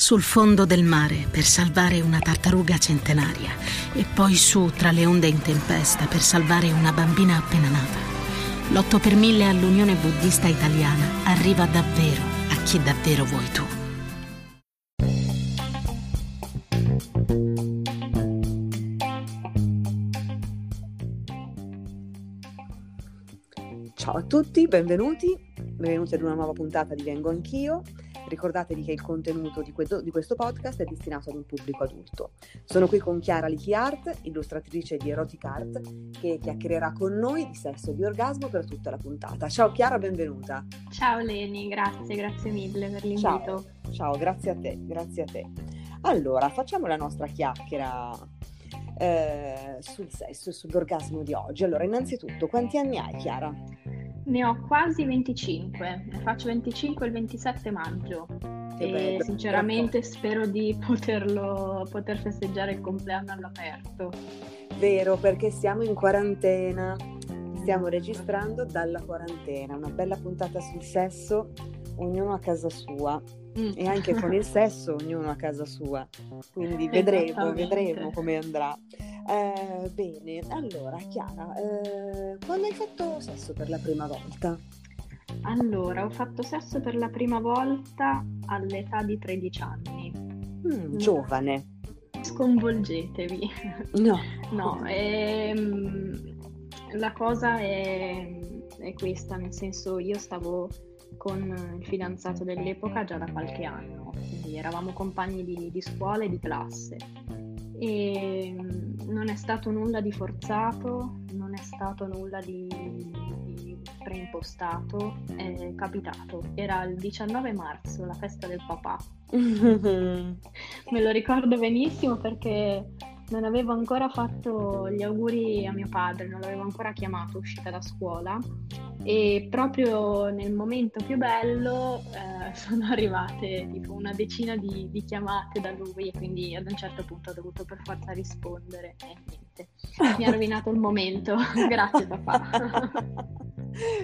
sul fondo del mare per salvare una tartaruga centenaria e poi su tra le onde in tempesta per salvare una bambina appena nata. L'8 per 1000 all'Unione Buddista Italiana arriva davvero a chi davvero vuoi tu. Ciao a tutti, benvenuti, benvenuti ad una nuova puntata di Vengo Anch'io. Ricordatevi che il contenuto di, questo, di questo podcast è destinato ad un pubblico adulto. Sono qui con Chiara Lichi Art, illustratrice di Erotic Art, che chiacchiererà con noi di sesso e di orgasmo per tutta la puntata. Ciao Chiara, benvenuta. Ciao Leni, grazie, grazie mille per l'invito. Ciao, ciao grazie a te, grazie a te. Allora, facciamo la nostra chiacchiera eh, sul sesso e sull'orgasmo di oggi. Allora, innanzitutto, quanti anni hai Chiara? Ne ho quasi 25, ne faccio 25 il 27 maggio che e bello, sinceramente bello. spero di poterlo, poter festeggiare il compleanno all'aperto. Vero, perché siamo in quarantena, stiamo registrando dalla quarantena, una bella puntata sul sesso, ognuno a casa sua. Mm. E anche con il sesso ognuno a casa sua, quindi vedremo, vedremo come andrà. Eh, bene, allora Chiara, eh, quando hai fatto sesso per la prima volta? Allora, ho fatto sesso per la prima volta all'età di 13 anni. Mm, giovane. Sconvolgetevi. No. no, ehm, la cosa è, è questa, nel senso io stavo con il fidanzato dell'epoca già da qualche anno, quindi eravamo compagni di, di scuola e di classe e mm, non è stato nulla di forzato, non è stato nulla di, di preimpostato, è capitato. Era il 19 marzo, la festa del papà. Me lo ricordo benissimo perché non avevo ancora fatto gli auguri a mio padre, non l'avevo ancora chiamato uscita da scuola. E proprio nel momento più bello eh, sono arrivate tipo una decina di, di, chiamate da lui e quindi ad un certo punto ho dovuto per forza rispondere. E niente, mi ha rovinato il momento, grazie papà.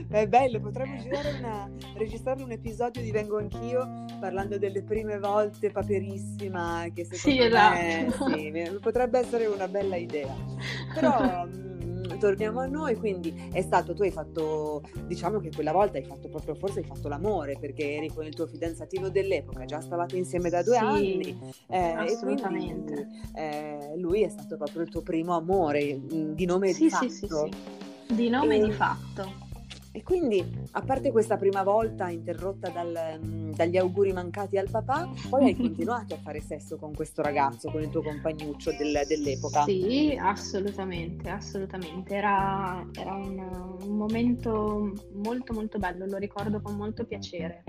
È bello, potremmo una, registrare un episodio di Vengo Anch'io parlando delle prime volte paperissima che secondo sì, esatto. me sì, potrebbe essere una bella idea. Però torniamo a noi, quindi è stato, tu hai fatto, diciamo che quella volta hai fatto proprio, forse hai fatto l'amore perché eri con il tuo fidanzatino dell'epoca, già stavate insieme da due sì, anni. Eh, assolutamente. Quindi, eh, lui è stato proprio il tuo primo amore, mm, di nome sì, di fatto. Sì, sì, sì. Di nome e... di fatto. E quindi, a parte questa prima volta interrotta dal, mm, dagli auguri mancati al papà, poi hai continuato a fare sesso con questo ragazzo, con il tuo compagnuccio del, dell'epoca? Sì, assolutamente, assolutamente. Era, era un, un, momento molto molto bello, lo ricordo con molto piacere.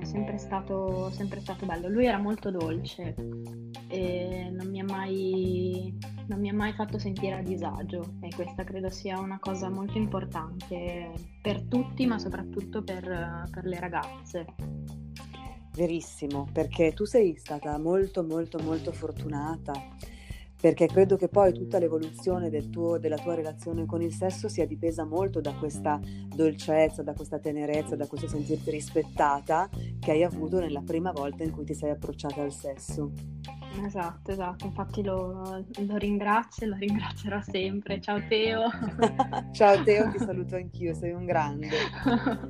È sempre stato, sempre stato bello. Lui era molto dolce e non mi ha mai mai fatto sentire a disagio e questa credo sia una cosa molto importante per tutti, ma soprattutto per, per le ragazze. Verissimo, perché tu sei stata molto molto molto fortunata perché credo che poi tutta l'evoluzione del tuo, della tua relazione con il sesso sia dipesa molto da questa dolcezza, da questa tenerezza, da questo sentirti rispettata che hai avuto nella prima volta in cui ti sei approcciata al sesso. Esatto, esatto, infatti lo, lo ringrazio e lo ringrazierò sempre. Ciao Teo. Ciao Teo, ti saluto anch'io, sei un grande.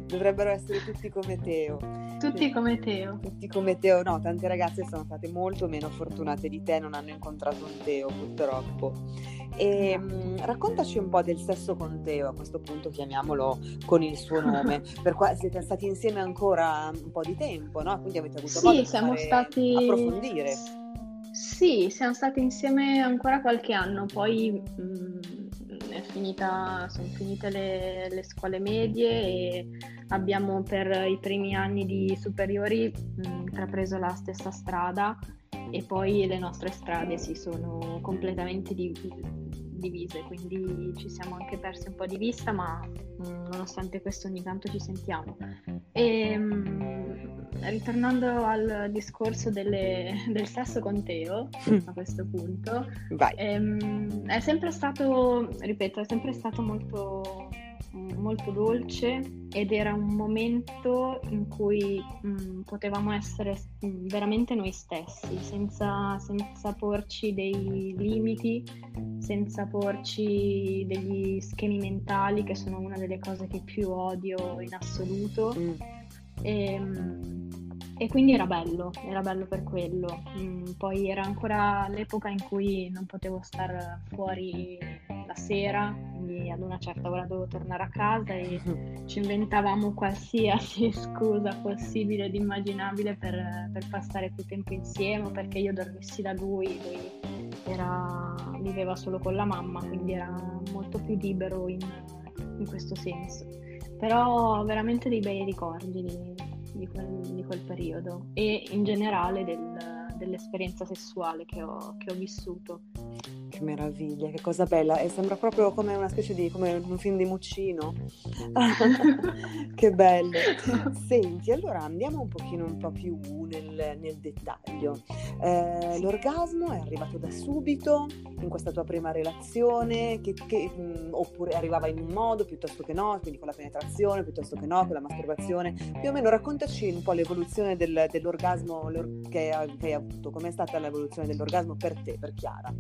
Dovrebbero essere tutti come Teo. Tutti come Teo. Tutti come Teo, no, tante ragazze sono state molto meno fortunate di te, non hanno incontrato un Teo purtroppo. E mh, mm, raccontaci un po' del sesso con Teo, a questo punto chiamiamolo con il suo nome, per qua siete stati insieme ancora un po' di tempo, no? Quindi avete avuto sì, modo di siamo stati... approfondire. Sì, siamo stati insieme ancora qualche anno, poi mh, mm, finita, sono finite le, le, scuole medie e abbiamo per i primi anni di superiori mm, intrapreso la stessa strada e poi le nostre strade si sono completamente div- divise, quindi ci siamo anche persi un po' di vista, ma mh, mm, nonostante questo ogni tanto ci sentiamo. E, mh, ritornando al discorso delle, del sesso con Teo, a questo punto, ehm, è sempre stato, ripeto, è sempre stato molto, molto dolce ed era un momento in cui mh, mm, potevamo essere mm, veramente noi stessi, senza, senza, porci dei limiti, senza porci degli schemi mentali, che sono una delle cose che più odio in assoluto. Mm. E, ehm, e quindi era bello, era bello per quello. Mm, poi era ancora l'epoca in cui non potevo stare fuori la sera, quindi ad una certa ora dovevo tornare a casa e ci inventavamo qualsiasi scusa possibile ed immaginabile per, per passare più tempo insieme, perché io dormissi da lui, lui era, viveva solo con la mamma, quindi era molto più libero in, in questo senso. Però veramente dei bei ricordi di, di quel, di quel periodo e in generale del, dell'esperienza sessuale che ho, che ho vissuto. Che meraviglia, che cosa bella. E sembra proprio come una specie di come un film di Muccino. che bello. Senti, allora andiamo un pochino un po' più nel, nel dettaglio. Eh, l'orgasmo è arrivato da subito in questa tua prima relazione, che, che, mh, mm, oppure arrivava in un modo piuttosto che no, quindi con la penetrazione piuttosto che no, con la masturbazione. Più o meno raccontaci un po' l'evoluzione del, dell'orgasmo che, che hai avuto, com'è stata l'evoluzione dell'orgasmo per te, per Chiara.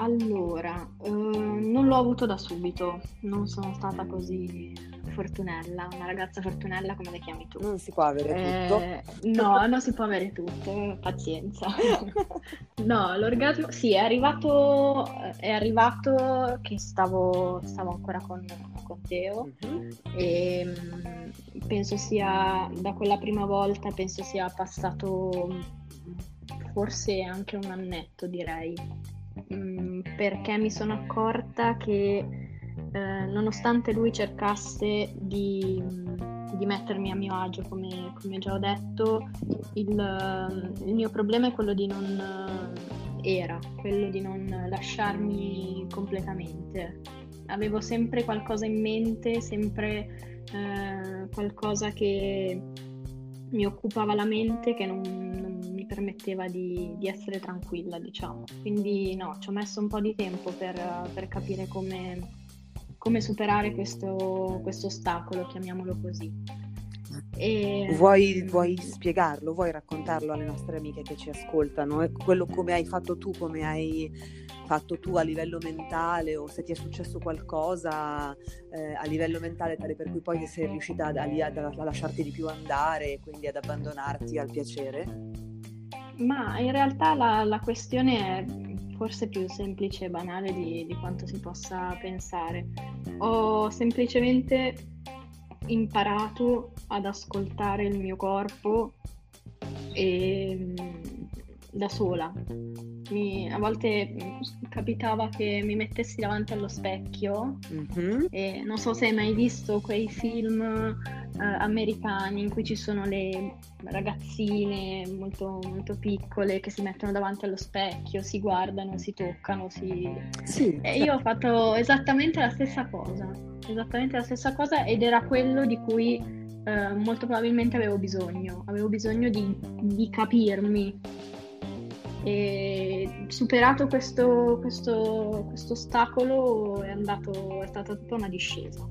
Allora, eh, non l'ho avuto da subito, non sono stata così fortunella, una ragazza fortunella come le chiami tu. Non si può avere tutto. Eh, no, non si può avere tutto, pazienza. no, l'orgasmo, sì, è arrivato, è arrivato che stavo, stavo ancora con, con Teo mm-hmm. e mm, penso sia, da quella prima volta, penso sia passato forse anche un annetto direi Mm, perché mi sono accorta che eh, nonostante lui cercasse di, di, mettermi a mio agio, come, come già ho detto, il, il, mio problema è quello di non era quello di non lasciarmi completamente. Avevo sempre qualcosa in mente, sempre eh, qualcosa che mi occupava la mente che non, permetteva di, di, essere tranquilla, diciamo. Quindi no, ci ho messo un po' di tempo per, per capire come, come superare questo, questo ostacolo, chiamiamolo così. E... Vuoi, vuoi, spiegarlo, vuoi raccontarlo alle nostre amiche che ci ascoltano? Quello come hai fatto tu, come hai fatto tu a livello mentale o se ti è successo qualcosa eh, a livello mentale tale per cui poi sei riuscita a, a, a lasciarti di più andare e quindi ad abbandonarti al piacere? Ma in realtà la, la questione è forse più semplice e banale di, di quanto si possa pensare. Ho semplicemente imparato ad ascoltare il mio corpo e, da sola. Mi, a volte capitava che mi mettessi davanti allo specchio mm-hmm. e non so se hai mai visto quei film eh, americani in cui ci sono le ragazzine molto, molto piccole che si mettono davanti allo specchio, si guardano, si toccano, si... Sì, e io ho fatto esattamente la stessa cosa, esattamente la stessa cosa ed era quello di cui eh, molto probabilmente avevo bisogno, avevo bisogno di, di capirmi. E superato questo, questo, questo ostacolo è, andato, è stata tutta una discesa.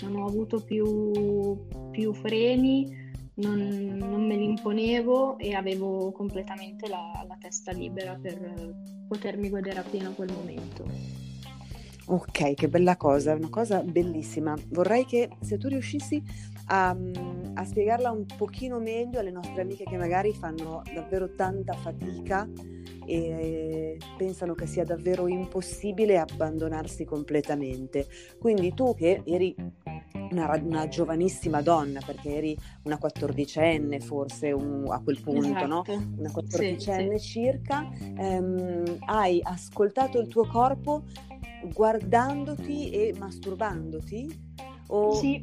Non ho avuto più, più freni, non, non, me li imponevo e avevo completamente la, la, testa libera per potermi godere appieno quel momento. Ok, che bella cosa, una cosa bellissima. Vorrei che se tu riuscissi a, a, spiegarla un pochino meglio alle nostre amiche che magari fanno davvero tanta fatica e pensano che sia davvero impossibile abbandonarsi completamente. Quindi tu che eri una, una giovanissima donna, perché eri una quattordicenne forse un, a quel punto, esatto. no? Una quattordicenne sì, sì. circa, ehm, hai ascoltato il tuo corpo guardandoti e masturbandoti? O... Sì,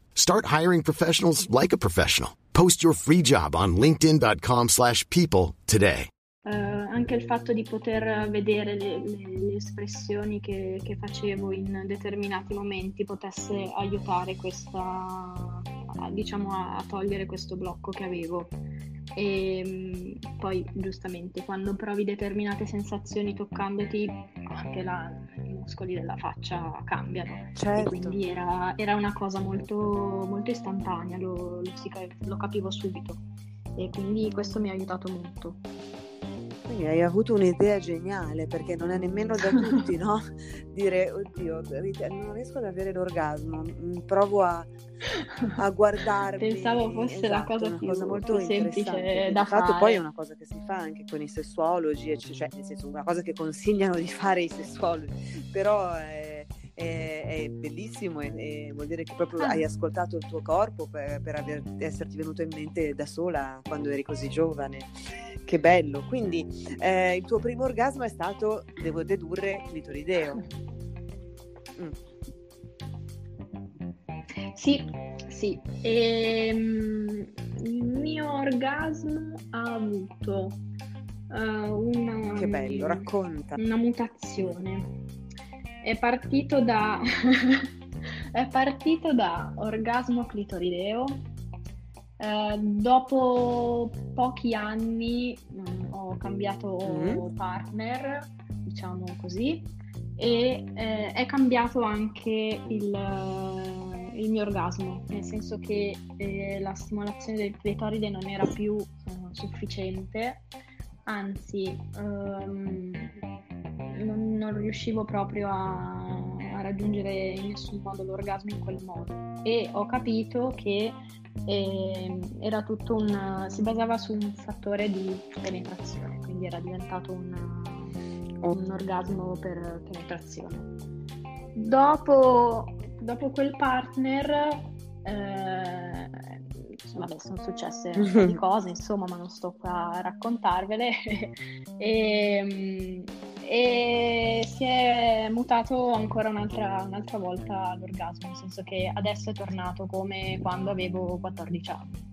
Start hiring professionals like a professional. Post your free job on linkedin.com/people today. Uh, anche il fatto di poter vedere le, le, le espressioni che, che, facevo in determinati momenti potesse aiutare questa, a, diciamo, a togliere questo blocco che avevo. E mm, poi giustamente quando provi determinate sensazioni toccandoti anche la, i muscoli della faccia cambiano. Certo. quindi era, era, una cosa molto, molto istantanea lo, lo, lo capivo subito. E quindi questo mi ha aiutato molto quindi hai avuto un'idea geniale perché non è nemmeno da tutti, no? Dire, oddio, non riesco ad avere l'orgasmo, mm, provo a, a guardarmi. Pensavo fosse esatto, la cosa, una più, cosa molto più semplice da fare. poi è una cosa che si fa anche con i sessuologi, cioè nel senso una cosa che consigliano di fare i sessuologi, però... È, è, è bellissimo e, e, vuol dire che proprio hai ascoltato il tuo corpo per, per aver, esserti venuto in mente da sola quando eri così giovane. Che bello! Quindi eh, il tuo primo orgasmo è stato, devo dedurre, clitorideo. Mm. Sì, sì. E, um, il mio orgasmo ha avuto uh, una, che bello, racconta. una mutazione è partito da, è partito da orgasmo clitorideo. Eh, dopo pochi anni mh, mm, ho cambiato mm. partner, diciamo così, e eh, è cambiato anche il, il, mio orgasmo, nel senso che eh, la stimolazione del clitoride non era più uh, sufficiente, anzi um, non, non riuscivo proprio a, a, raggiungere in nessun modo l'orgasmo in quel modo. E ho capito che eh, era tutto un si basava su un fattore di penetrazione quindi era diventato un, un orgasmo per penetrazione. Dopo, dopo quel partner eh, vabbè, sono successe un po' di cose, insomma, ma non sto qua a raccontarvele. e, e si è mutato ancora un'altra, un'altra volta l'orgasmo, nel senso che adesso è tornato come quando avevo 14 anni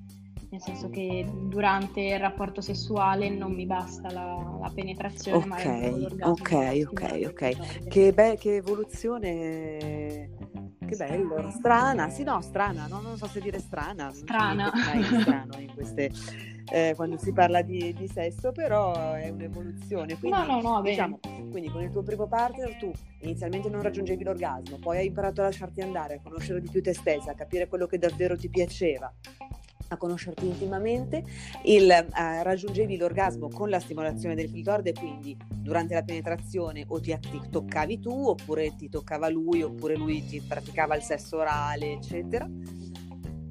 nel senso che durante il rapporto sessuale non mi basta la, la penetrazione, okay, ma è l'orgasmo. Ok, ok, ok. Che, be- che evoluzione che bello, strana, sì no, strana, no? non so se dire strana. Strana. Strano in queste, eh, quando si parla di, di, sesso, però è un'evoluzione. Quindi, no, no, no, diciamo, quindi con il tuo primo partner tu inizialmente non raggiungevi l'orgasmo, poi hai imparato a lasciarti andare, a conoscere di più te stessa, a capire quello che davvero ti piaceva a conoscerti intimamente, il, eh, raggiungevi l'orgasmo con la stimolazione del clitoride, quindi durante la penetrazione o ti, ti, toccavi tu, oppure ti toccava lui, oppure lui ti praticava il sesso orale, eccetera.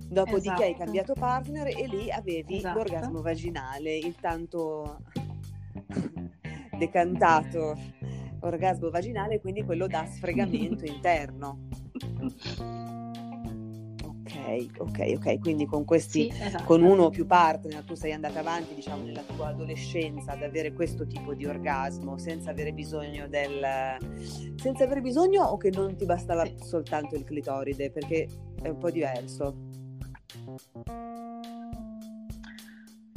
Dopodiché esatto. hai cambiato partner e lì avevi esatto. l'orgasmo vaginale, il tanto decantato orgasmo vaginale, quindi quello da sfregamento interno ok, ok. Quindi con questi, sì, esatto. con uno o più partner, tu sei andata avanti, diciamo, nella tua adolescenza ad avere questo tipo di orgasmo senza avere bisogno del. senza avere bisogno o che non ti bastava sì. soltanto il clitoride, perché è un po' diverso.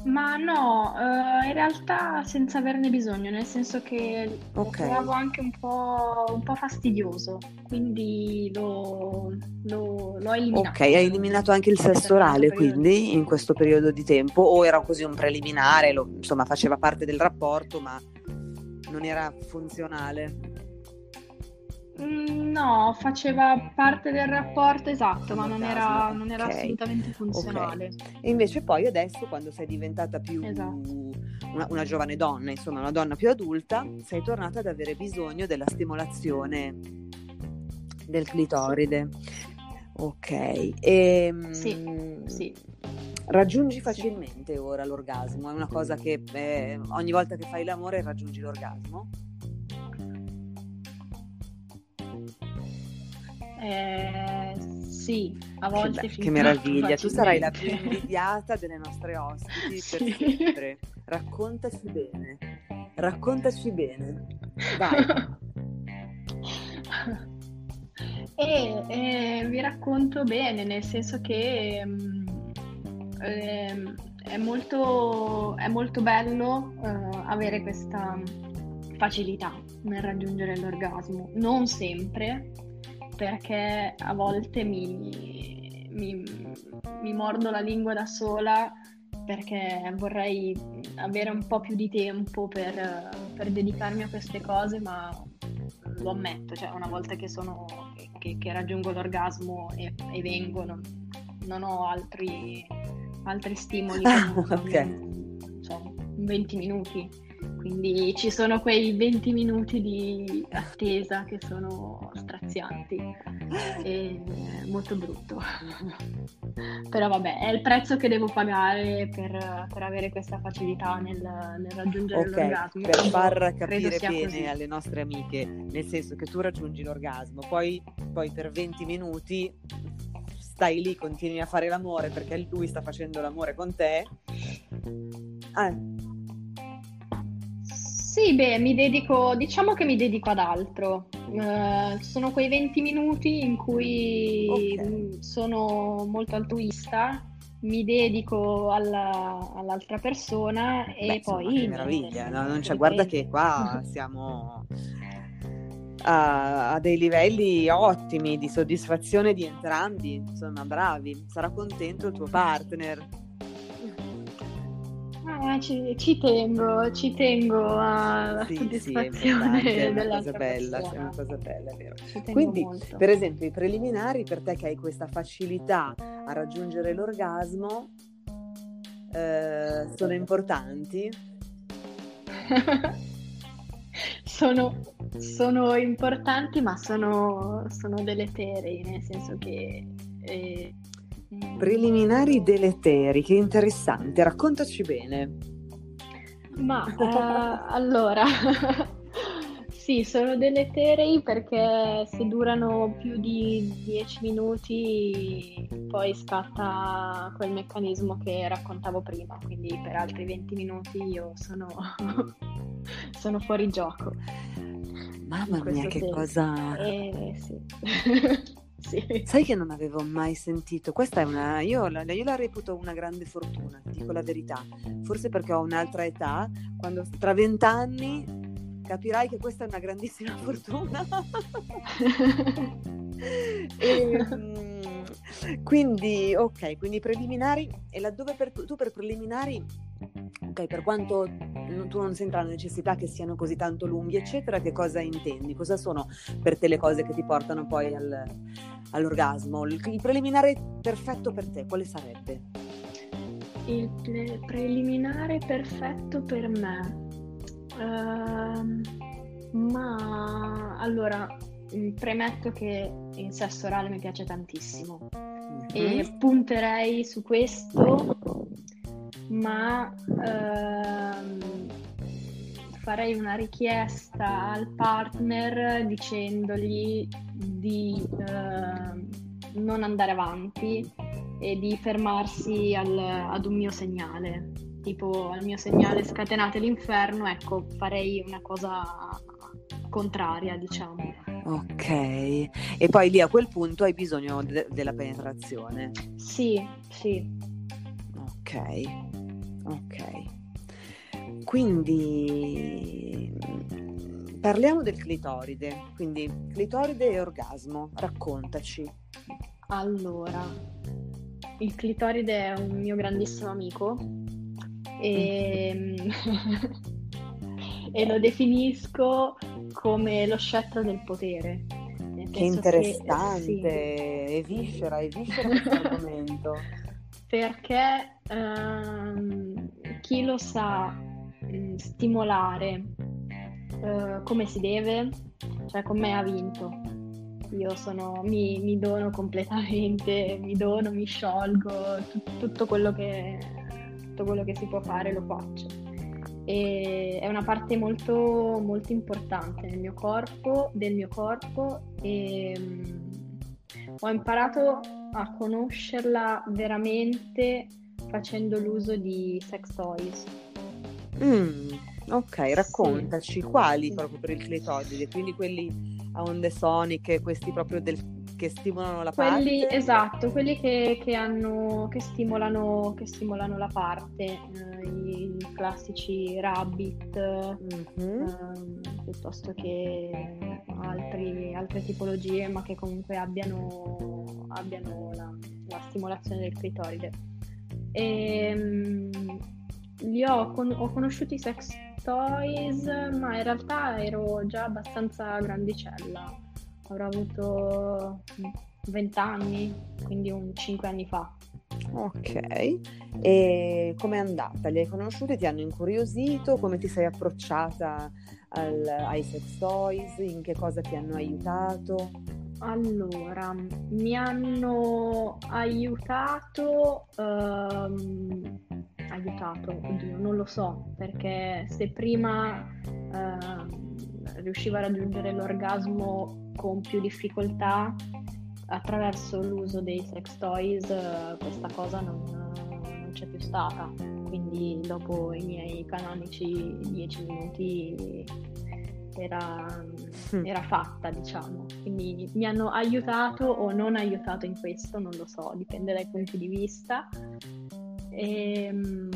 Ma no, uh, in realtà senza averne bisogno, nel senso che lo okay. trovavo anche un po', un po', fastidioso, quindi lo, lo, l'ho eliminato. Ok, hai eliminato anche il sesso orale quindi in questo periodo di tempo o era così un preliminare, lo, insomma faceva parte del rapporto ma non era funzionale? Mm, no, faceva parte del rapporto esatto, ma non era, non era okay. assolutamente funzionale. Okay. E invece poi adesso, quando sei diventata più esatto. una, una, giovane donna, insomma una donna più adulta, sei tornata ad avere bisogno della stimolazione del clitoride. Ok. E, ehm, sì, sì. Raggiungi facilmente sì. ora l'orgasmo? È una cosa che eh, ogni volta che fai l'amore raggiungi l'orgasmo? Eh, sì, a volte che, che meraviglia, tu sarai la più invidiata delle nostre ospiti sì. per sempre. Raccontaci bene, raccontaci bene. Vai. E eh, vi racconto bene, nel senso che eh, è, molto, è, molto, bello eh, avere questa facilità nel raggiungere l'orgasmo. Non sempre, perché a volte mi, mi, mi mordo la lingua da sola perché vorrei avere un po' più di tempo per, per dedicarmi a queste cose, ma lo ammetto, cioè una volta che, sono, che, che raggiungo l'orgasmo e, e vengo, non, non ho altri, altri stimoli. Ah, ok. Cioè, 20 minuti quindi ci sono quei 20 minuti di attesa che sono strazianti e molto brutto. Però vabbè, è il prezzo che devo pagare per, per avere questa facilità nel, nel raggiungere okay, l'orgasmo. Per far capire bene così. alle nostre amiche, nel senso che tu raggiungi l'orgasmo, poi, poi per 20 minuti stai lì, continui a fare l'amore perché lui sta facendo l'amore con te. Ah, sì, beh, mi dedico, diciamo che mi dedico ad altro. Uh, sono quei 20 minuti in cui okay. sono molto altruista, mi dedico alla, all'altra persona e Beh, poi... Insomma, che meraviglia, no, non c'è, guarda che qua siamo a, a, dei livelli ottimi di soddisfazione di entrambi, insomma bravi, sarà contento il tuo partner. Ah, ci, ci, tengo, ci tengo alla sì, soddisfazione sì, è una cosa bella, è una cosa bella, vero? Quindi, molto. per esempio, i preliminari per te che hai questa facilità a raggiungere l'orgasmo eh, sono importanti? sono, sono, importanti, ma sono, sono deleterei, nel senso che eh, Preliminari deleteri, che interessante, raccontaci bene. Ma uh, allora, sì, sono deleterei perché se durano più di 10 minuti poi scatta quel meccanismo che raccontavo prima, quindi per altri 20 minuti io sono, sono fuori gioco. Mamma mia, che senso. cosa... Eh, sì. Sì. Sai che non avevo mai sentito? Questa è una. Io la, io la, reputo una grande fortuna, ti dico la verità. Forse perché ho un'altra età, quando tra vent'anni capirai che questa è una grandissima fortuna. e, mm, quindi, ok, quindi preliminari. E laddove per, tu per preliminari Ok, per quanto tu non senta la necessità che siano così tanto lunghi, eccetera, che cosa intendi? Cosa sono per te le cose che ti portano poi al, all'orgasmo? Il, il, preliminare perfetto per te, quale sarebbe? Il pre- preliminare perfetto per me. Uh, ma allora mm, premetto che il sesso orale mi piace tantissimo mm-hmm. e punterei su questo ma ehm, farei una richiesta al partner dicendogli di eh, non andare avanti e di fermarsi al, ad un mio segnale, tipo al mio segnale scatenate l'inferno, ecco, farei una cosa contraria, diciamo. Ok, e poi lì a quel punto hai bisogno de- della penetrazione. Sì, sì. Ok. Ok, quindi parliamo del clitoride, quindi clitoride e orgasmo, raccontaci. Allora, il clitoride è un mio grandissimo amico e, e lo definisco come lo scettro del potere. Che interessante, che, sì. e viscera, e viscera questo argomento. Perché ehm, chi lo sa mh, stimolare eh, come si deve, cioè con me ha vinto. Io sono, mi, mi dono completamente, mi dono, mi sciolgo, t- tutto, quello che, tutto quello che si può fare lo faccio. E è una parte molto, molto importante nel mio corpo, del mio corpo e mh, ho imparato a conoscerla veramente facendo l'uso di sex toys. Mm, ok, raccontaci sì. quali sì. proprio per il clitoride, quindi quelli a onde soniche, questi proprio del, che stimolano la quelli, parte? Esatto, quelli che, che, hanno, che, stimolano, che stimolano la parte, eh, i classici rabbit, mm-hmm. eh, piuttosto che altri, altre tipologie, ma che comunque abbiano, abbiano la, la, stimolazione del clitoride. E, ehm, li ho, con, ho conosciuti i sex toys, ma in realtà ero già abbastanza grandicella. Avrò avuto 20 anni, quindi un 5 anni fa. Ok, e com'è andata? Li hai conosciuti? Ti hanno incuriosito? Come ti sei approcciata al, ai sex toys? In che cosa ti hanno aiutato? Allora, mi hanno aiutato, um, aiutato, oddio, non lo so, perché se prima uh, riuscivo a raggiungere l'orgasmo con più difficoltà attraverso l'uso dei sex toys, uh, questa cosa non, non c'è più stata. Quindi dopo i miei canonici 10 minuti era, mm. era, fatta, diciamo. Quindi mi hanno aiutato o non aiutato in questo, non lo so, dipende dai punti di vista. E, ehm,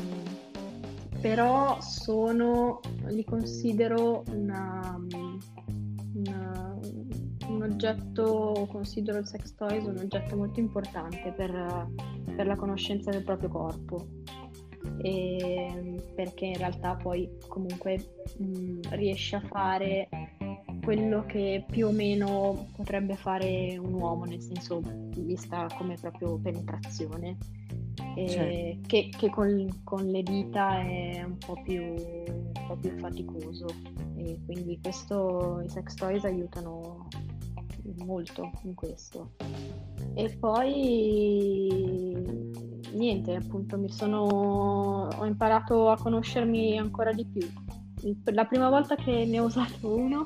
però sono, li considero una, una, un oggetto, considero il sex toys un oggetto molto importante per, per la conoscenza del proprio corpo e, perché in realtà poi comunque mh, riesce a fare quello che più o meno potrebbe fare un uomo, nel senso vista come proprio penetrazione, certo. che, che con, con, le dita è un po' più, un po più faticoso e quindi questo, i sex toys aiutano molto in questo. E poi niente, appunto mi sono ho imparato a conoscermi ancora di più. La prima volta che ne ho usato uno,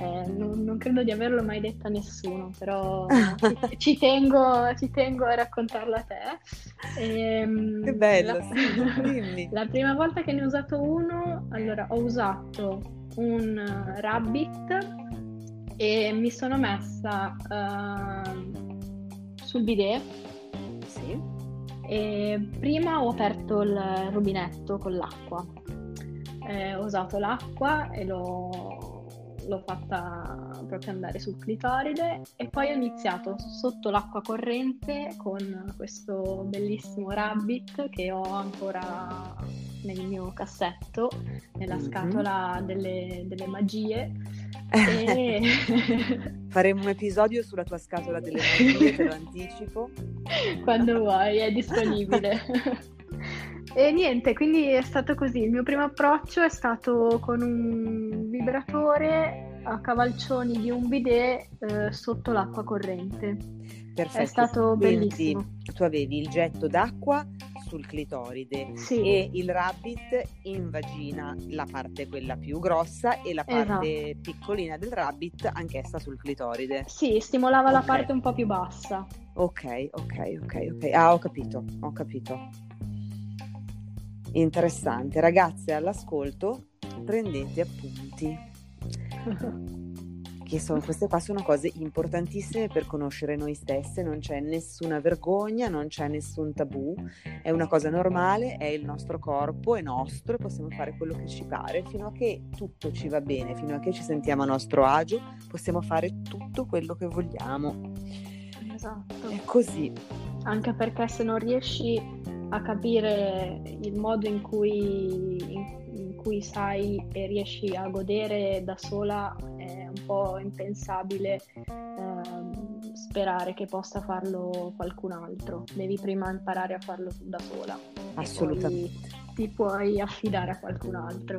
eh, non, non, credo di averlo mai detto a nessuno, però ci, ci, tengo, ci, tengo, a raccontarlo a te. E, ehm, che bello, la, sì, la prima volta che ne ho usato uno, allora ho usato un Rabbit e mi sono messa uh, sul bidet. Sì e prima ho aperto il rubinetto con l'acqua. Eh, ho usato l'acqua e l'ho, l'ho fatta proprio andare sul clitoride e poi ho iniziato sotto l'acqua corrente con questo bellissimo rabbit che ho ancora nel mio cassetto, nella mm-hmm. scatola delle, delle magie e... Faremo un episodio sulla tua scatola delle magie, te lo anticipo. Quando vuoi, è disponibile. e niente, quindi è stato così. Il mio primo approccio è stato con un vibratore a cavalcioni di un bidet eh, sotto l'acqua corrente. Perfetto. È stato quindi, bellissimo. Tu avevi il getto d'acqua sul clitoride sì. e il rabbit in vagina, la parte quella più grossa e la parte esatto. piccolina del rabbit anch'essa sul clitoride. Sì, stimolava okay. la parte un po' più bassa. Ok, ok, ok, ok. Ah, ho capito, ho capito. Interessante. Ragazze all'ascolto, prendete appunti. che sono, queste qua sono cose importantissime per conoscere noi stesse, non c'è nessuna vergogna, non c'è nessun tabù, è una cosa normale, è il nostro corpo, è nostro e possiamo fare quello che ci pare, fino a che tutto ci va bene, fino a che ci sentiamo a nostro agio, possiamo fare tutto quello che vogliamo. Esatto. È così. Anche perché se non riesci a capire il modo in cui, in cui sai e riesci a godere da sola un po' impensabile ehm, sperare che possa farlo qualcun altro. Devi prima imparare a farlo da sola. Assolutamente. Ti puoi affidare a qualcun altro.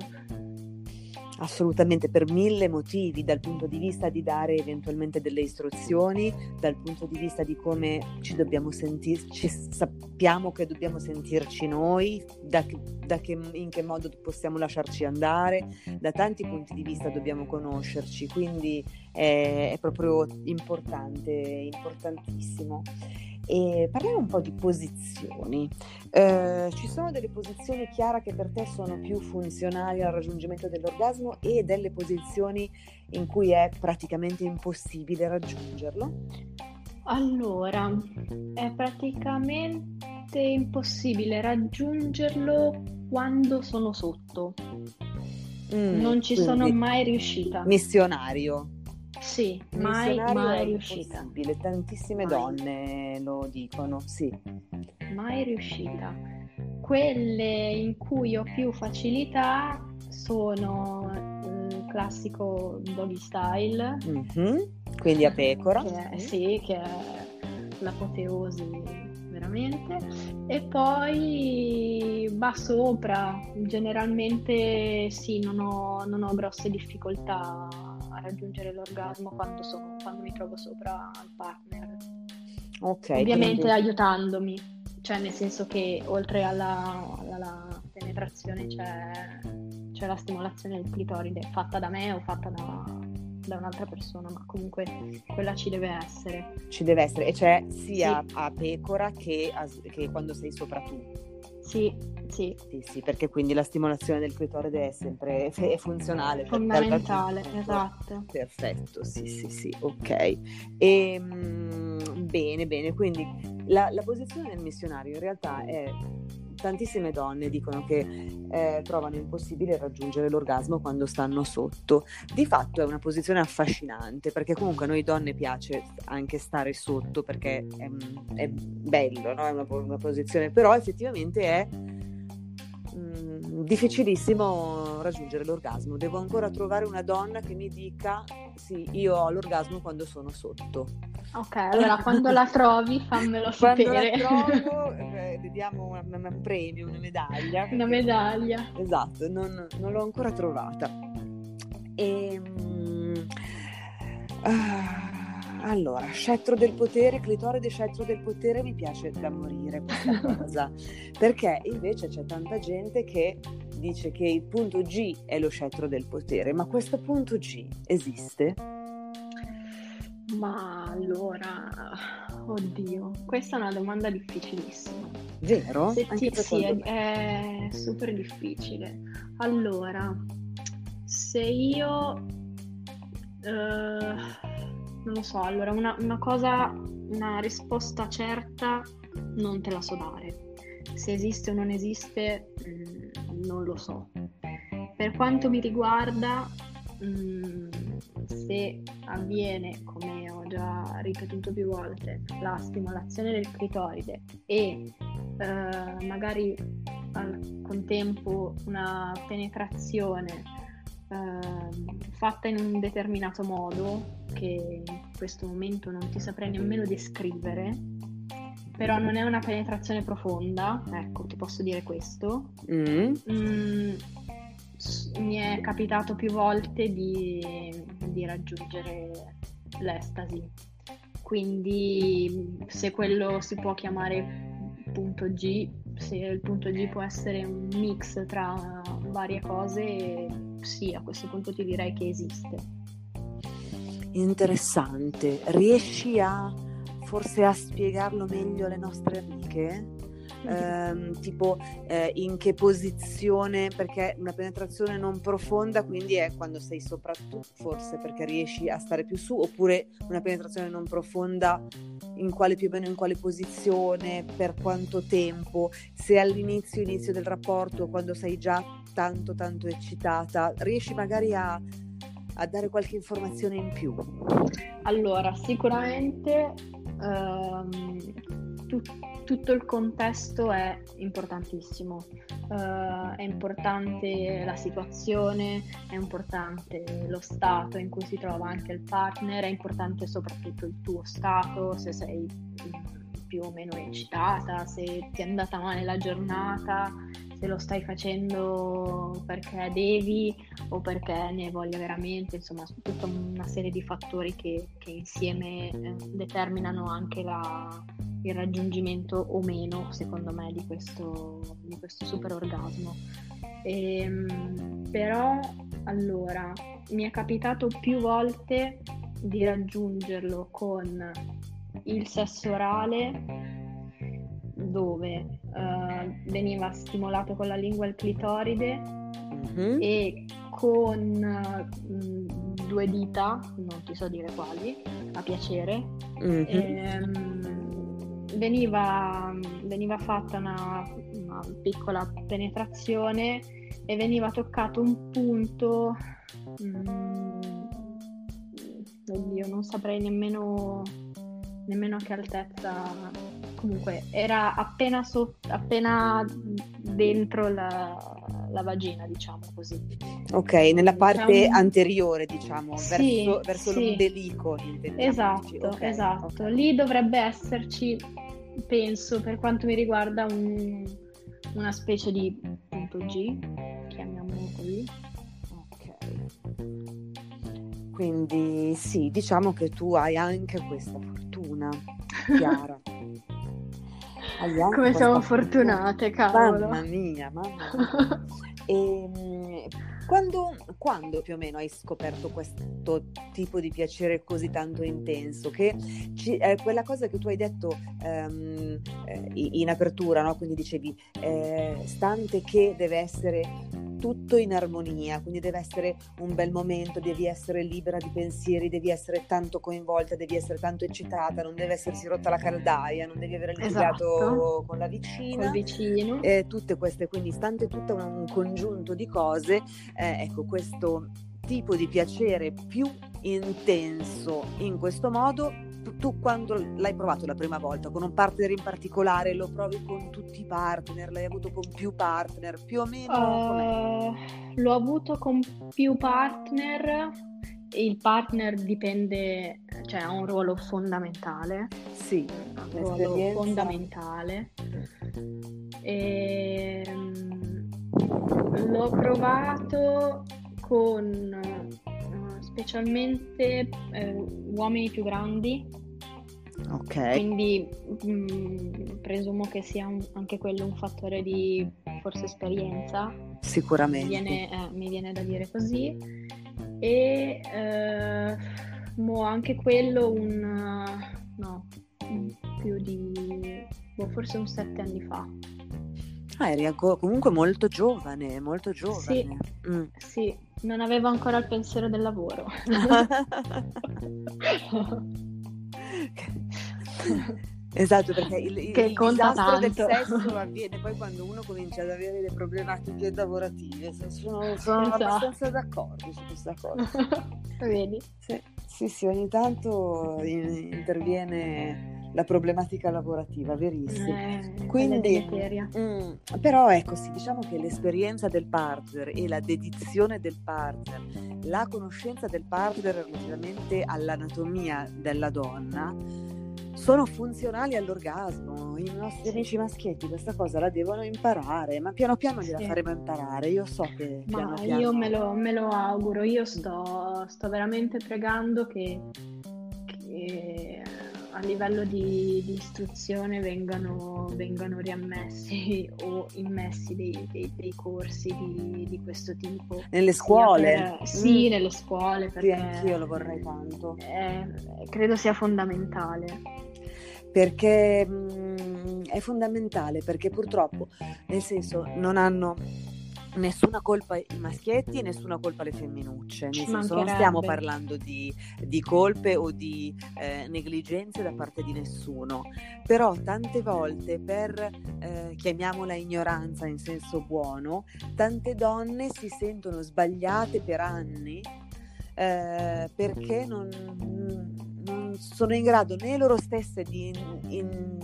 Assolutamente, per mille motivi, dal punto di vista di dare eventualmente delle istruzioni, dal punto di vista di come ci dobbiamo sentirci, sappiamo che dobbiamo sentirci noi, da, da che, in che modo possiamo lasciarci andare, da tanti punti di vista dobbiamo conoscerci, quindi è, è proprio importante, importantissimo. E parliamo un po' di posizioni. Eh, ci sono delle posizioni chiare che per te sono più funzionali al raggiungimento dell'orgasmo e delle posizioni in cui è praticamente impossibile raggiungerlo? Allora, è praticamente impossibile raggiungerlo quando sono sotto. Mm, non ci sono mai riuscita. Missionario. Sì, mai, mai riuscita. Tantissime mai. donne lo dicono, sì. Mai riuscita. Quelle in cui ho più facilità sono il classico doggy style. Mm-hmm. Quindi a pecora. Che è, sì, che è l'apoteosi veramente. E poi va sopra, generalmente sì, non ho, non ho grosse difficoltà a raggiungere l'orgasmo quando, sono, quando mi trovo sopra al partner. Ok. Ovviamente quindi... aiutandomi, cioè nel senso che oltre alla, alla, alla penetrazione c'è, c'è la stimolazione del clitoride fatta da me o fatta da, da un'altra persona, ma comunque quella ci deve essere. Ci deve essere, e c'è sia sì. a pecora che, a, che, quando sei sopra tu. Sì, sì. Sì, sì, perché quindi la stimolazione del clitoride è sempre è funzionale. Fondamentale, esatto. Perfetto, sì, sì, sì, ok. E, ehm, bene, bene, quindi la, la posizione del missionario in realtà è tantissime donne dicono che eh, trovano impossibile raggiungere l'orgasmo quando stanno sotto. Di fatto è una posizione affascinante perché comunque a noi donne piace anche stare sotto perché è, è bello, no? è una, una posizione, però effettivamente è difficilissimo raggiungere l'orgasmo. Devo ancora trovare una donna che mi dica sì, io ho l'orgasmo quando sono sotto. Ok, allora quando la trovi fammelo sapere. Quando la trovo eh, diamo un premio, una medaglia. Una medaglia. Esatto, non, non l'ho ancora trovata. E, um, uh, allora, scettro del potere, clitoride scettro del potere mi piace da morire questa cosa, perché invece c'è tanta gente che dice che il punto G è lo scettro del potere, ma questo punto G esiste? Ma allora, oddio, questa è una domanda difficilissima. Vero? Se ti, sì, è, è super difficile. Allora, se io... Uh, non lo so, allora una, una cosa, una risposta certa non te la so dare. Se esiste o non esiste, mh, mm, non lo so. Per quanto mi riguarda, mh, mm, se avviene, come ho già ripetuto più volte, la stimolazione del clitoride e eh, magari al contempo una penetrazione eh, fatta in un determinato modo che in questo momento non ti saprei nemmeno descrivere, però non è una penetrazione profonda, ecco, ti posso dire questo. Mm. Mm, mi è capitato più volte di, di raggiungere l'estasi, quindi se quello si può chiamare punto G, se il punto G può essere un mix tra varie cose, sì, a questo punto ti direi che esiste interessante. Riesci a forse a spiegarlo meglio alle nostre amiche? Eh, tipo eh, in che posizione perché una penetrazione non profonda quindi è quando sei sopra tu forse perché riesci a stare più su oppure una penetrazione non profonda in quale più o meno in quale posizione per quanto tempo se all'inizio inizio del rapporto quando sei già tanto tanto eccitata riesci magari a a dare qualche informazione in più? Allora, sicuramente ehm, tu, tutto il contesto è importantissimo. Uh, è importante la situazione, è importante lo stato in cui si trova anche il partner, è importante soprattutto il tuo stato, se sei più o meno eccitata, se ti è andata male la giornata, se lo stai facendo perché devi o perché ne voglia veramente, insomma, tutta una serie di fattori che, che insieme eh, determinano anche la, il raggiungimento o meno, secondo me, di questo, di questo super orgasmo. Ehm, però, allora, mi è capitato più volte di raggiungerlo con il sesso orale dove uh, veniva stimolato con la lingua il clitoride mm-hmm. e con uh, due dita, non ti so dire quali, a piacere. Mm-hmm. Ehm, veniva, veniva, fatta una, una, piccola penetrazione e veniva toccato un punto. Mm, oddio, non saprei nemmeno, nemmeno a che altezza. Comunque, era appena, sotto, appena dentro la, la vagina, diciamo così. Ok, nella parte diciamo... anteriore, diciamo, sì, verso, verso sì. l'ombelico. Esatto, okay, esatto. Okay. Lì dovrebbe esserci, penso, per quanto mi riguarda, un, una specie di punto G, chiamiamolo così. Ok. Quindi sì, diciamo che tu hai anche questa fortuna, Chiara. Come siamo fortunate, cavolo. Mamma mia, mamma mia. e, ehm, quando, quando, più o meno hai scoperto questo tipo di piacere così tanto intenso? Che ci, eh, quella cosa che tu hai detto ehm, eh, in apertura, no? quindi dicevi, eh, stante che deve essere tutto in armonia, quindi deve essere un bel momento, devi essere libera di pensieri, devi essere tanto coinvolta, devi essere tanto eccitata, non deve essersi rotta la caldaia, non devi aver litigato esatto. con la vicina. Vicino. Eh, tutte queste, quindi stante tutto un congiunto di cose, eh, ecco questo tipo di piacere più intenso in questo modo tu quando l'hai provato la prima volta con un partner in particolare, lo provi con tutti i partner, l'hai avuto con più partner, più o meno? Uh, l'ho avuto con più partner, il partner dipende, cioè ha un ruolo fondamentale. Sì, un ruolo fondamentale. E, ehm, l'ho provato con specialmente eh, uomini più grandi. Ok. Quindi mh, mm, presumo che sia un, anche quello un fattore di forse esperienza. Sicuramente. Mi viene, eh, mi viene da dire così. E eh, mo anche quello un... no, più di... Boh, forse un sette anni fa. Ah, eri comunque molto giovane, molto giovane. Sì, mm. sì, non avevo ancora il pensiero del lavoro. Esatto, perché il, il, il disastro tanto. del sesso avviene poi quando uno comincia ad avere le problematiche lavorative. Sono, sono esatto. abbastanza d'accordo su questa cosa. Vedi? Sì, sì, sì ogni tanto interviene la problematica lavorativa, verissimo. Eh, Quindi, mh, mm, però ecco, sì, diciamo che l'esperienza del partner e la dedizione del partner, la conoscenza del partner relativamente all'anatomia della donna, sono funzionali all'orgasmo. I nostri amici maschietti questa cosa la devono imparare, ma piano piano gliela sì. faremo imparare. Io so che piano ma piano... io me lo, me lo auguro, io sto, sto veramente pregando che, che a livello di, di istruzione vengano, vengano, riammessi o immessi dei, dei, dei corsi di, di, questo tipo. Nelle scuole? Per, sì, mm. nelle scuole. Perché sì, anch'io lo vorrei tanto. È, credo sia fondamentale. Perché mh, mm, è fondamentale, perché purtroppo, nel senso, non hanno nessuna colpa ai maschietti e nessuna colpa alle femminucce, nel senso non stiamo parlando di, di colpe o di eh, negligenze da parte di nessuno, però tante volte per, eh, chiamiamola ignoranza in senso buono, tante donne si sentono sbagliate per anni eh, perché non, non, sono in grado né loro stesse di, in,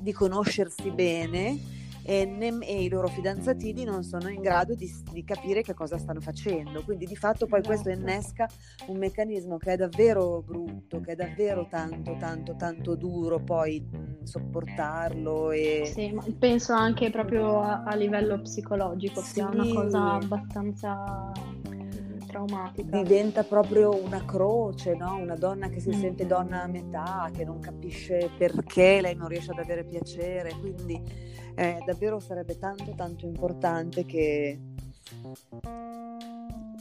di conoscersi bene e, ne- e, i loro fidanzatini non sono in grado di, di, capire che cosa stanno facendo. Quindi di fatto poi questo esatto. innesca un meccanismo che è davvero brutto, che è davvero tanto, tanto, tanto duro poi mh, sopportarlo. E... Sì, ma penso anche proprio a, a livello psicologico sì. sia una cosa abbastanza traumatica. Diventa proprio una croce, no? una donna che si mm. sente donna a metà, che non capisce perché lei non riesce ad avere piacere, quindi eh, davvero sarebbe tanto tanto importante che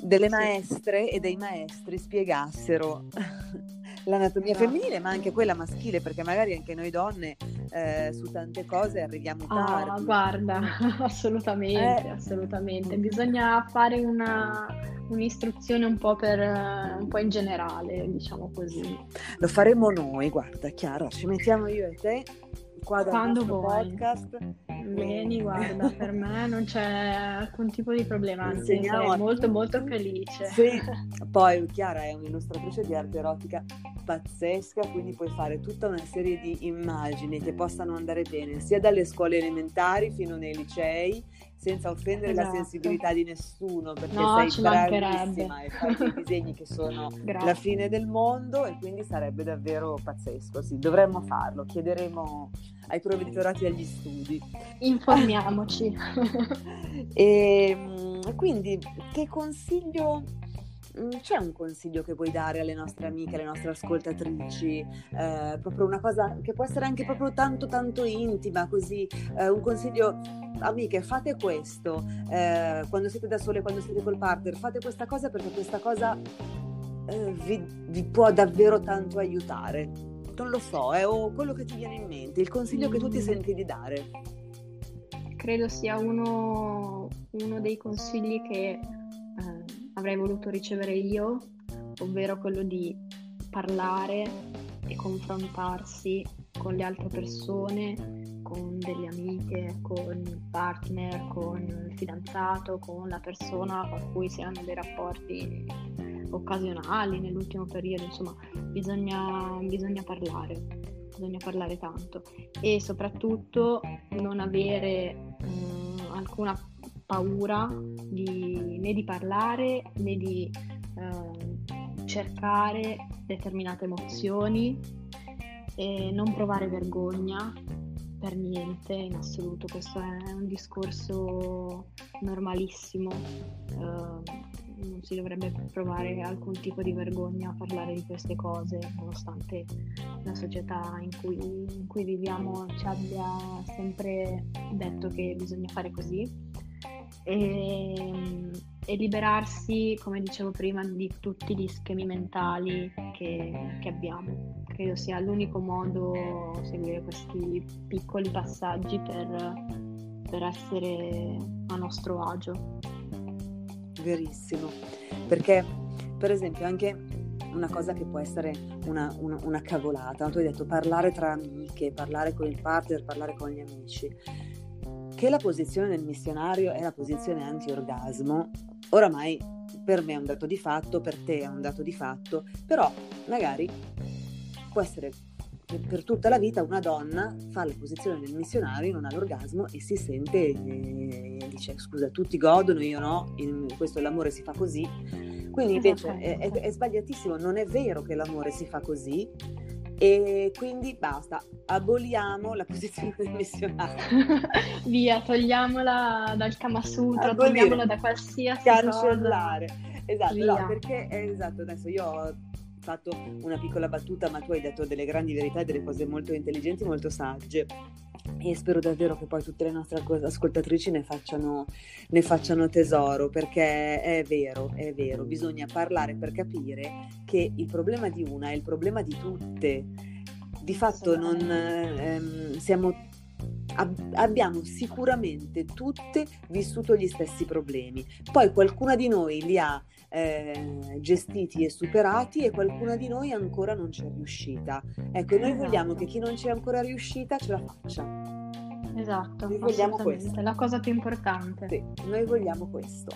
delle maestre e dei maestri spiegassero l'anatomia femminile, ma anche quella maschile, perché magari anche noi donne eh, su tante cose arriviamo ah, tardi. Oh, guarda, assolutamente, eh. assolutamente. Bisogna fare una, un'istruzione un po' per un po' in generale, diciamo così. Lo faremo noi, guarda, Chiara, ci mettiamo io e te qua Quando vuoi. podcast. Vieni, guarda, per me non c'è alcun tipo di problema, anzi sarei molto molto felice. Sì, poi Chiara è un'illustratrice di arte erotica pazzesca, quindi puoi fare tutta una serie di immagini che possano andare bene sia dalle scuole elementari fino nei licei, senza offendere esatto. la sensibilità di nessuno, perché no, sei bravissima e fai dei disegni che sono la fine del mondo e quindi sarebbe davvero pazzesco. Sì, dovremmo farlo, chiederemo ai provveditorati agli studi. Informiamoci. e ehm, quindi che consiglio mm, c'è un consiglio che vuoi dare alle nostre amiche, alle nostre ascoltatrici? Eh, proprio una cosa che può essere anche proprio tanto tanto intima, così eh, un consiglio amiche fate questo eh, quando siete da sole, quando siete col partner, fate questa cosa perché questa cosa eh, vi, vi può davvero tanto aiutare non lo so, è o quello che ti viene in mente, il consiglio che tu ti senti di dare. Credo sia uno, uno dei consigli che eh, avrei voluto ricevere io, ovvero quello di parlare e confrontarsi con le altre persone, con delle amiche, con il partner, con il fidanzato, con la persona con cui si hanno dei rapporti occasionali nell'ultimo periodo, insomma bisogna, bisogna parlare, bisogna parlare tanto. E soprattutto non avere eh, alcuna paura di, né di parlare né di eh, cercare determinate emozioni e non provare vergogna per niente in assoluto, questo è un discorso normalissimo. Uh, non si dovrebbe provare alcun tipo di vergogna a parlare di queste cose, nonostante la società in cui, in cui viviamo ci abbia sempre detto che bisogna fare così. E, e, liberarsi, come dicevo prima, di tutti gli schemi mentali che, che abbiamo. Credo sia l'unico modo seguire questi piccoli passaggi per, per essere a nostro agio. Verissimo, perché per esempio anche una cosa che può essere una, una, una cavolata, tu hai detto parlare tra amiche, parlare con il partner, parlare con gli amici, che la posizione del missionario è la posizione anti-orgasmo, oramai per me è un dato di fatto, per te è un dato di fatto, però magari può essere per tutta la vita una donna fa la posizione del missionario, non ha l'orgasmo e si sente e dice scusa tutti godono, io no, questo l'amore si fa così. Quindi invece è, è, è sbagliatissimo, non è vero che l'amore si fa così, e quindi basta, aboliamo la posizione del missionario. Via, togliamola dal Kama Sutra, togliamola da qualsiasi cancellare. Cosa. Esatto, no, perché esatto, adesso io ho fatto una piccola battuta, ma tu hai detto delle grandi verità e delle cose molto intelligenti, molto sagge. E spero davvero che poi tutte le nostre ascoltatrici ne facciano, ne facciano tesoro, perché è vero, è vero, bisogna parlare per capire che il problema di una è il problema di tutte. Di fatto non ehm, siamo ab- abbiamo sicuramente tutte vissuto gli stessi problemi. Poi qualcuna di noi li ha eh, gestiti e superati e qualcuna di noi ancora non c'è riuscita. Ecco, noi vogliamo che chi non c'è ancora riuscita ce la faccia. Esatto, noi vogliamo questo. È la cosa più importante. Sì, noi vogliamo questo.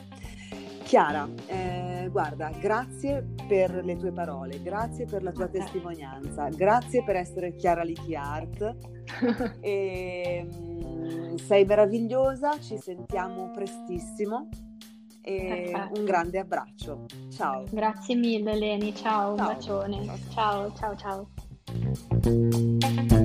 Chiara, eh, guarda, grazie per le tue parole, grazie per la tua okay. testimonianza, grazie per essere Chiara Liti Art. e, mm, sei meravigliosa, ci sentiamo prestissimo e Perfetto. un grande abbraccio. Ciao. Grazie mille Leni, ciao, ciao. un bacione. ciao, ciao. ciao. ciao.